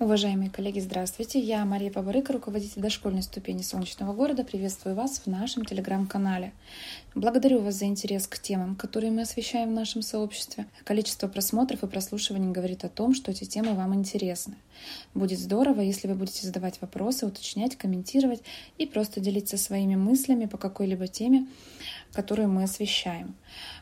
Уважаемые коллеги, здравствуйте. Я Мария Паварыка, руководитель дошкольной ступени Солнечного города. Приветствую вас в нашем телеграм-канале. Благодарю вас за интерес к темам, которые мы освещаем в нашем сообществе. Количество просмотров и прослушиваний говорит о том, что эти темы вам интересны. Будет здорово, если вы будете задавать вопросы, уточнять, комментировать и просто делиться своими мыслями по какой-либо теме, которую мы освещаем.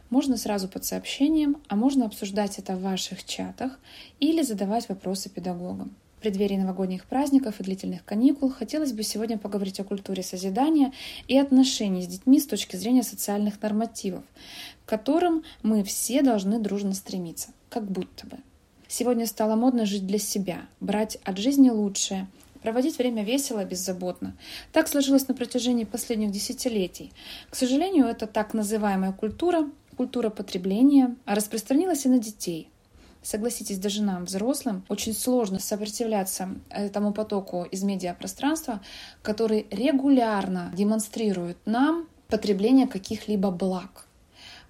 Можно сразу под сообщением, а можно обсуждать это в ваших чатах или задавать вопросы педагогам преддверии новогодних праздников и длительных каникул хотелось бы сегодня поговорить о культуре созидания и отношений с детьми с точки зрения социальных нормативов, к которым мы все должны дружно стремиться, как будто бы. Сегодня стало модно жить для себя, брать от жизни лучшее, проводить время весело беззаботно. Так сложилось на протяжении последних десятилетий. К сожалению, эта так называемая культура, культура потребления, распространилась и на детей – Согласитесь, даже нам, взрослым, очень сложно сопротивляться этому потоку из медиапространства, который регулярно демонстрирует нам потребление каких-либо благ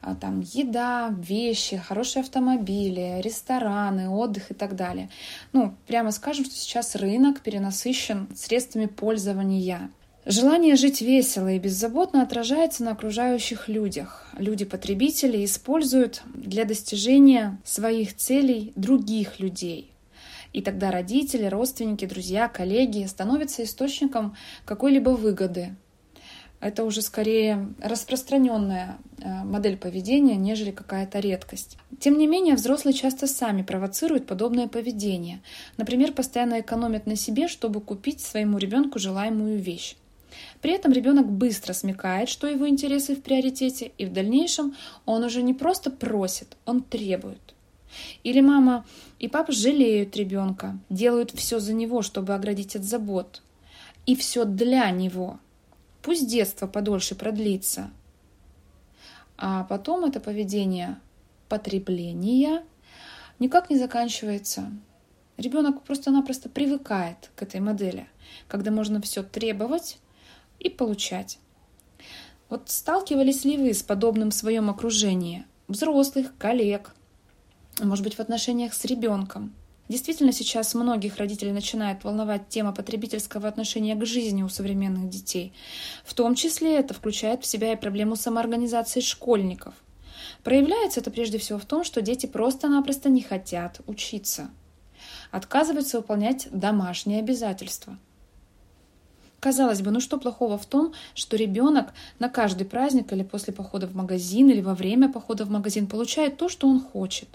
а, там еда, вещи, хорошие автомобили, рестораны, отдых и так далее. Ну, прямо скажем, что сейчас рынок перенасыщен средствами пользования. Желание жить весело и беззаботно отражается на окружающих людях. Люди-потребители используют для достижения своих целей других людей. И тогда родители, родственники, друзья, коллеги становятся источником какой-либо выгоды. Это уже скорее распространенная э, модель поведения, нежели какая-то редкость. Тем не менее, взрослые часто сами провоцируют подобное поведение. Например, постоянно экономят на себе, чтобы купить своему ребенку желаемую вещь. При этом ребенок быстро смекает, что его интересы в приоритете, и в дальнейшем он уже не просто просит, он требует. Или мама и папа жалеют ребенка, делают все за него, чтобы оградить от забот. И все для него. Пусть детство подольше продлится. А потом это поведение потребления никак не заканчивается. Ребенок просто-напросто привыкает к этой модели, когда можно все требовать, и получать. Вот сталкивались ли вы с подобным в своем окружении? Взрослых, коллег, может быть, в отношениях с ребенком? Действительно, сейчас многих родителей начинает волновать тема потребительского отношения к жизни у современных детей. В том числе это включает в себя и проблему самоорганизации школьников. Проявляется это прежде всего в том, что дети просто-напросто не хотят учиться. Отказываются выполнять домашние обязательства – Казалось бы, ну что плохого в том, что ребенок на каждый праздник или после похода в магазин или во время похода в магазин получает то, что он хочет.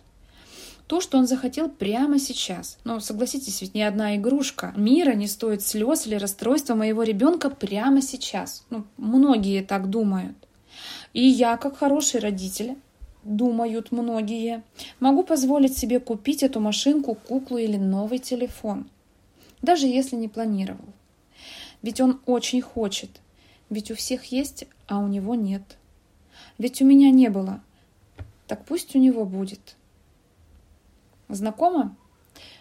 То, что он захотел прямо сейчас. Но согласитесь, ведь ни одна игрушка мира не стоит слез или расстройства моего ребенка прямо сейчас. Ну, многие так думают. И я, как хороший родитель, думают многие, могу позволить себе купить эту машинку, куклу или новый телефон, даже если не планировал. Ведь он очень хочет. Ведь у всех есть, а у него нет. Ведь у меня не было. Так пусть у него будет. Знакомо?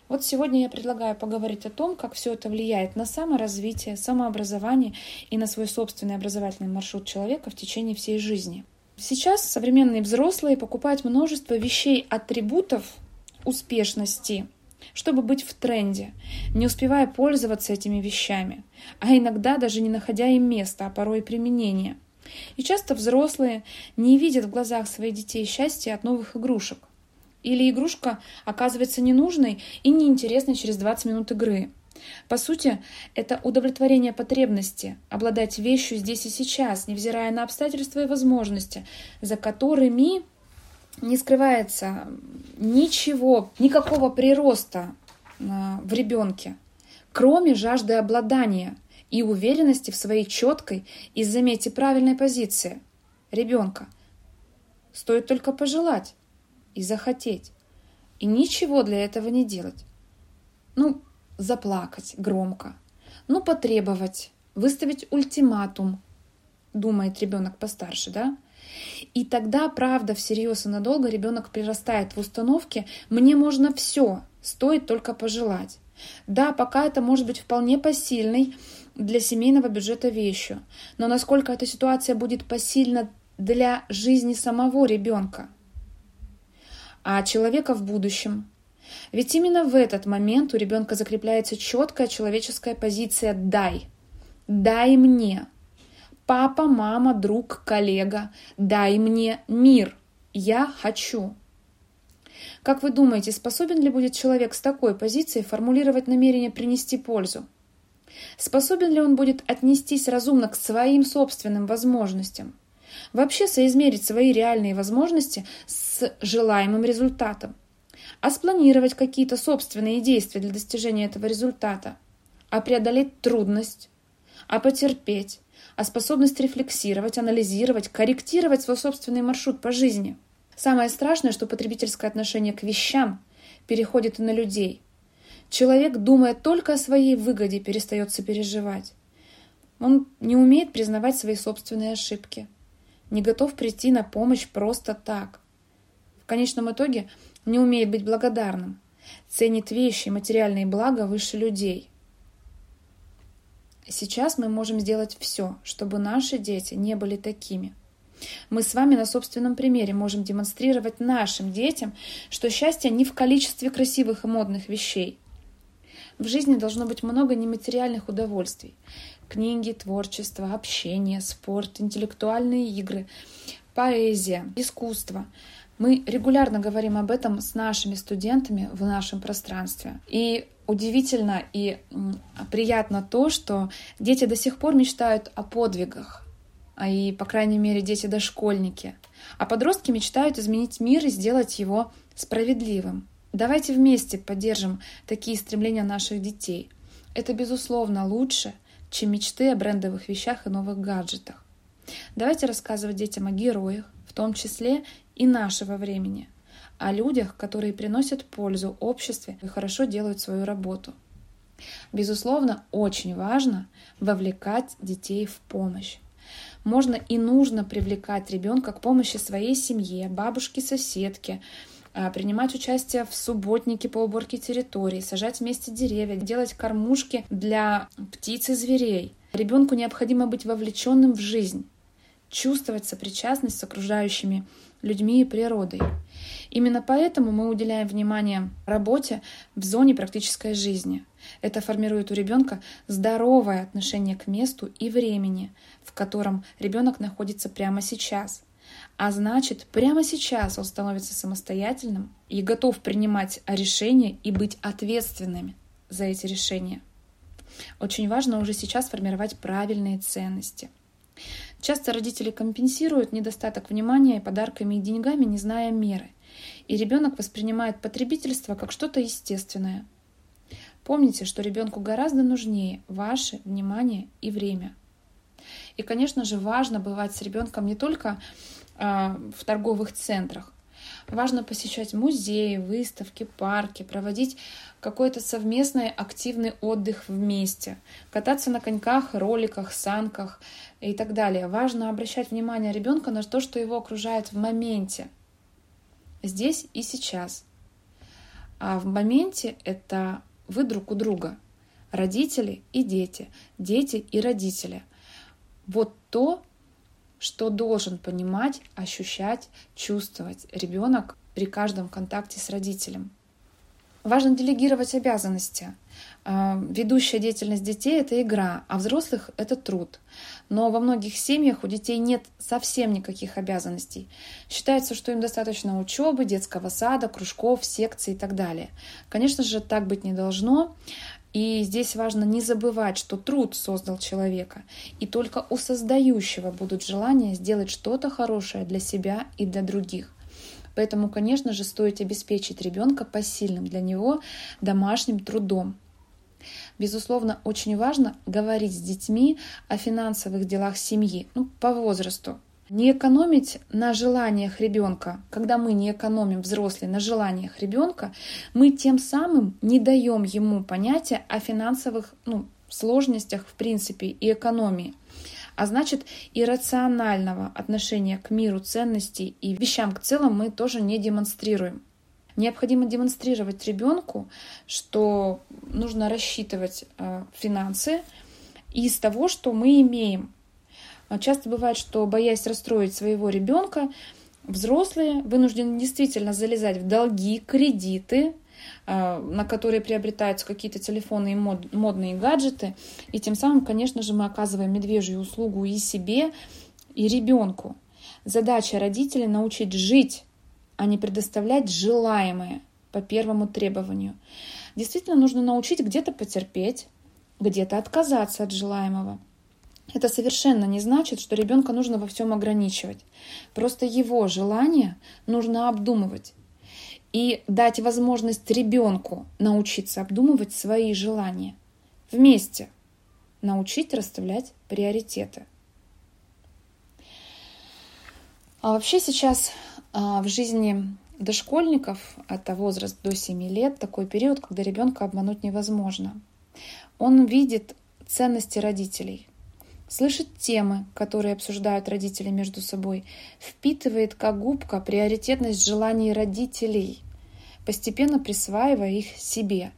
Вот сегодня я предлагаю поговорить о том, как все это влияет на саморазвитие, самообразование и на свой собственный образовательный маршрут человека в течение всей жизни. Сейчас современные взрослые покупают множество вещей, атрибутов успешности – чтобы быть в тренде, не успевая пользоваться этими вещами, а иногда даже не находя им места, а порой и применения. И часто взрослые не видят в глазах своих детей счастья от новых игрушек. Или игрушка оказывается ненужной и неинтересной через 20 минут игры. По сути, это удовлетворение потребности обладать вещью здесь и сейчас, невзирая на обстоятельства и возможности, за которыми не скрывается ничего, никакого прироста а, в ребенке, кроме жажды обладания и уверенности в своей четкой и, заметьте, правильной позиции ребенка. Стоит только пожелать и захотеть, и ничего для этого не делать. Ну, заплакать громко, ну, потребовать, выставить ультиматум, думает ребенок постарше, да? И тогда, правда, всерьез и надолго ребенок прирастает в установке «мне можно все, стоит только пожелать». Да, пока это может быть вполне посильной для семейного бюджета вещью, но насколько эта ситуация будет посильна для жизни самого ребенка, а человека в будущем, Ведь именно в этот момент у ребенка закрепляется четкая человеческая позиция «дай». «Дай мне». Папа, мама, друг, коллега, дай мне мир. Я хочу. Как вы думаете, способен ли будет человек с такой позицией формулировать намерение принести пользу? Способен ли он будет отнестись разумно к своим собственным возможностям? Вообще соизмерить свои реальные возможности с желаемым результатом? А спланировать какие-то собственные действия для достижения этого результата? А преодолеть трудность? А потерпеть? А способность рефлексировать, анализировать, корректировать свой собственный маршрут по жизни? Самое страшное, что потребительское отношение к вещам переходит и на людей – Человек, думая только о своей выгоде, перестает сопереживать. Он не умеет признавать свои собственные ошибки, не готов прийти на помощь просто так. В конечном итоге не умеет быть благодарным, ценит вещи и материальные блага выше людей. Сейчас мы можем сделать все, чтобы наши дети не были такими. Мы с вами на собственном примере можем демонстрировать нашим детям, что счастье не в количестве красивых и модных вещей – в жизни должно быть много нематериальных удовольствий. Книги, творчество, общение, спорт, интеллектуальные игры, поэзия, искусство. Мы регулярно говорим об этом с нашими студентами в нашем пространстве. И удивительно и приятно то, что дети до сих пор мечтают о подвигах, а и, по крайней мере, дети-дошкольники. А подростки мечтают изменить мир и сделать его справедливым. Давайте вместе поддержим такие стремления наших детей. Это, безусловно, лучше, чем мечты о брендовых вещах и новых гаджетах. Давайте рассказывать детям о героях, в том числе и нашего времени, о людях, которые приносят пользу обществу и хорошо делают свою работу. Безусловно, очень важно вовлекать детей в помощь. Можно и нужно привлекать ребенка к помощи своей семье, бабушке, соседке, а, принимать участие в субботнике по уборке территории, сажать вместе деревья, делать кормушки для птиц и зверей. Ребенку необходимо быть вовлеченным в жизнь, чувствовать сопричастность с окружающими людьми и природой. Именно поэтому мы уделяем внимание работе в зоне практической жизни. Это формирует у ребенка здоровое отношение к месту и времени, в котором ребенок находится прямо сейчас – а значит, прямо сейчас он становится самостоятельным и готов принимать решения и быть ответственными за эти решения. Очень важно уже сейчас формировать правильные ценности. Часто родители компенсируют недостаток внимания подарками и деньгами, не зная меры. И ребенок воспринимает потребительство как что-то естественное. Помните, что ребенку гораздо нужнее ваше внимание и время. И, конечно же, важно бывать с ребенком не только а, в торговых центрах. Важно посещать музеи, выставки, парки, проводить какой-то совместный активный отдых вместе, кататься на коньках, роликах, санках и так далее. Важно обращать внимание ребенка на то, что его окружает в моменте, здесь и сейчас. А в моменте это вы друг у друга, родители и дети, дети и родители. Вот то, что должен понимать, ощущать, чувствовать ребенок при каждом контакте с родителем. Важно делегировать обязанности. А, ведущая деятельность детей — это игра, а взрослых — это труд. Но во многих семьях у детей нет совсем никаких обязанностей. Считается, что им достаточно учебы, детского сада, кружков, секций и так далее. Конечно же, так быть не должно. И здесь важно не забывать, что труд создал человека, и только у создающего будут желания сделать что-то хорошее для себя и для других. Поэтому, конечно же, стоит обеспечить ребенка посильным для него домашним трудом. Безусловно, очень важно говорить с детьми о финансовых делах семьи ну, по возрасту, не экономить на желаниях ребенка, когда мы не экономим взрослые на желаниях ребенка, мы тем самым не даем ему понятия о финансовых ну, сложностях в принципе и экономии. А значит, иррационального отношения к миру ценностей и вещам к целом мы тоже не демонстрируем. Необходимо демонстрировать ребенку, что нужно рассчитывать э, финансы из того, что мы имеем, часто бывает, что боясь расстроить своего ребенка, взрослые вынуждены действительно залезать в долги, кредиты, на которые приобретаются какие-то телефоны и мод, модные гаджеты. И тем самым, конечно же, мы оказываем медвежью услугу и себе, и ребенку. Задача родителей научить жить, а не предоставлять желаемое по первому требованию. Действительно, нужно научить где-то потерпеть, где-то отказаться от желаемого. Это совершенно не значит, что ребенка нужно во всем ограничивать. Просто его желание нужно обдумывать и дать возможность ребенку научиться обдумывать свои желания. Вместе научить расставлять приоритеты. А вообще сейчас а, в жизни дошкольников, это возраст до 7 лет, такой период, когда ребенка обмануть невозможно. Он видит ценности родителей, слышит темы, которые обсуждают родители между собой, впитывает как губка приоритетность желаний родителей, постепенно присваивая их себе.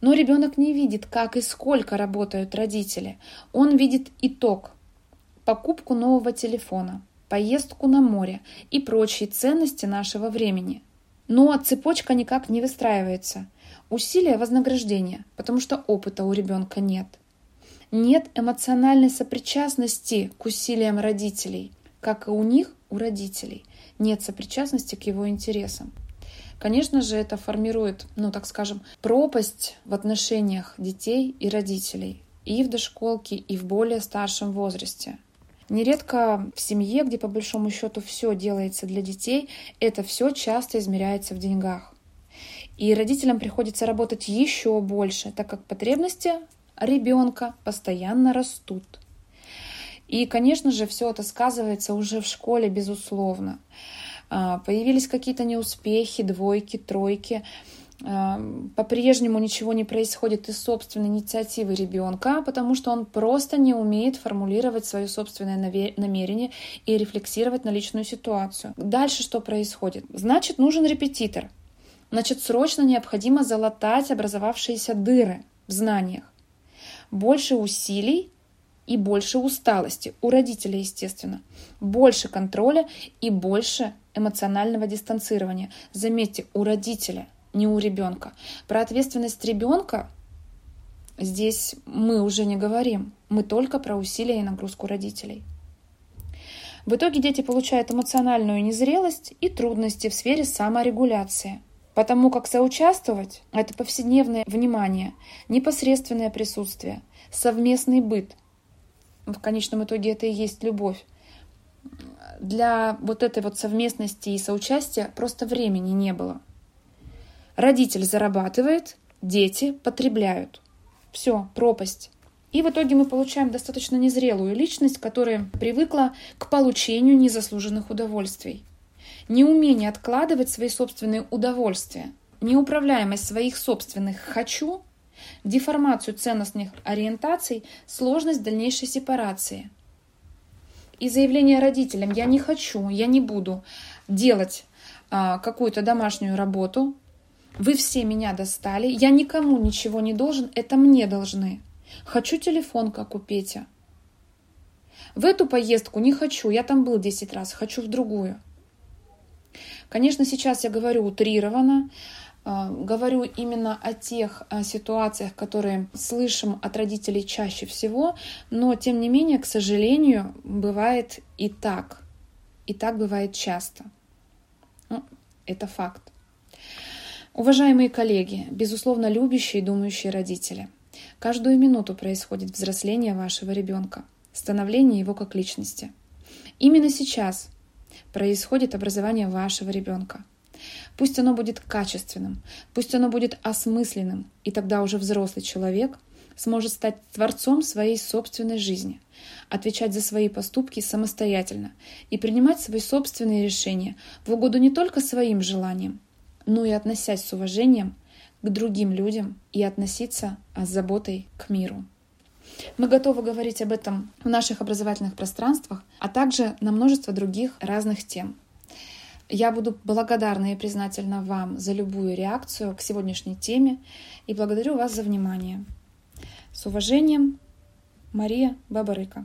Но ребенок не видит, как и сколько работают родители. Он видит итог – покупку нового телефона, поездку на море и прочие ценности нашего времени. Но цепочка никак не выстраивается. Усилия вознаграждения, потому что опыта у ребенка нет. Нет эмоциональной сопричастности к усилиям родителей, как и у них, у родителей. Нет сопричастности к его интересам. Конечно же, это формирует, ну так скажем, пропасть в отношениях детей и родителей и в дошколке, и в более старшем возрасте. Нередко в семье, где по большому счету все делается для детей, это все часто измеряется в деньгах. И родителям приходится работать еще больше, так как потребности ребенка постоянно растут. И, конечно же, все это сказывается уже в школе, безусловно. А, появились какие-то неуспехи, двойки, тройки. А, по-прежнему ничего не происходит из собственной инициативы ребенка, потому что он просто не умеет формулировать свое собственное намерение и рефлексировать на личную ситуацию. Дальше что происходит? Значит, нужен репетитор. Значит, срочно необходимо залатать образовавшиеся дыры в знаниях. Больше усилий и больше усталости у родителей, естественно. Больше контроля и больше эмоционального дистанцирования. Заметьте, у родителя, не у ребенка. Про ответственность ребенка здесь мы уже не говорим. Мы только про усилия и нагрузку родителей. В итоге дети получают эмоциональную незрелость и трудности в сфере саморегуляции. Потому как соучаствовать – это повседневное внимание, непосредственное присутствие, совместный быт. В конечном итоге это и есть любовь для вот этой вот совместности и соучастия просто времени не было. Родитель зарабатывает, дети потребляют. Все, пропасть. И в итоге мы получаем достаточно незрелую личность, которая привыкла к получению незаслуженных удовольствий. Неумение откладывать свои собственные удовольствия, неуправляемость своих собственных «хочу», деформацию ценностных ориентаций, сложность дальнейшей сепарации – и заявление родителям «я не хочу, я не буду делать а, какую-то домашнюю работу, вы все меня достали, я никому ничего не должен, это мне должны. Хочу телефон, как у Петя. В эту поездку не хочу, я там был 10 раз, хочу в другую. Конечно, сейчас я говорю утрированно, а, говорю именно о тех ситуациях, которые слышим от родителей чаще всего, но тем не менее, к сожалению, бывает и так. И так бывает часто. Ну, это факт. Уважаемые коллеги, безусловно, любящие и думающие родители, каждую минуту происходит взросление вашего ребенка, становление его как личности. Именно сейчас происходит образование вашего ребенка – Пусть оно будет качественным, пусть оно будет осмысленным, и тогда уже взрослый человек сможет стать творцом своей собственной жизни, отвечать за свои поступки самостоятельно и принимать свои собственные решения в угоду не только своим желаниям, но и относясь с уважением к другим людям и относиться с заботой к миру. Мы готовы говорить об этом в наших образовательных пространствах, а также на множество других разных тем. Я буду благодарна и признательна вам за любую реакцию к сегодняшней теме и благодарю вас за внимание. С уважением, Мария Бабарыка.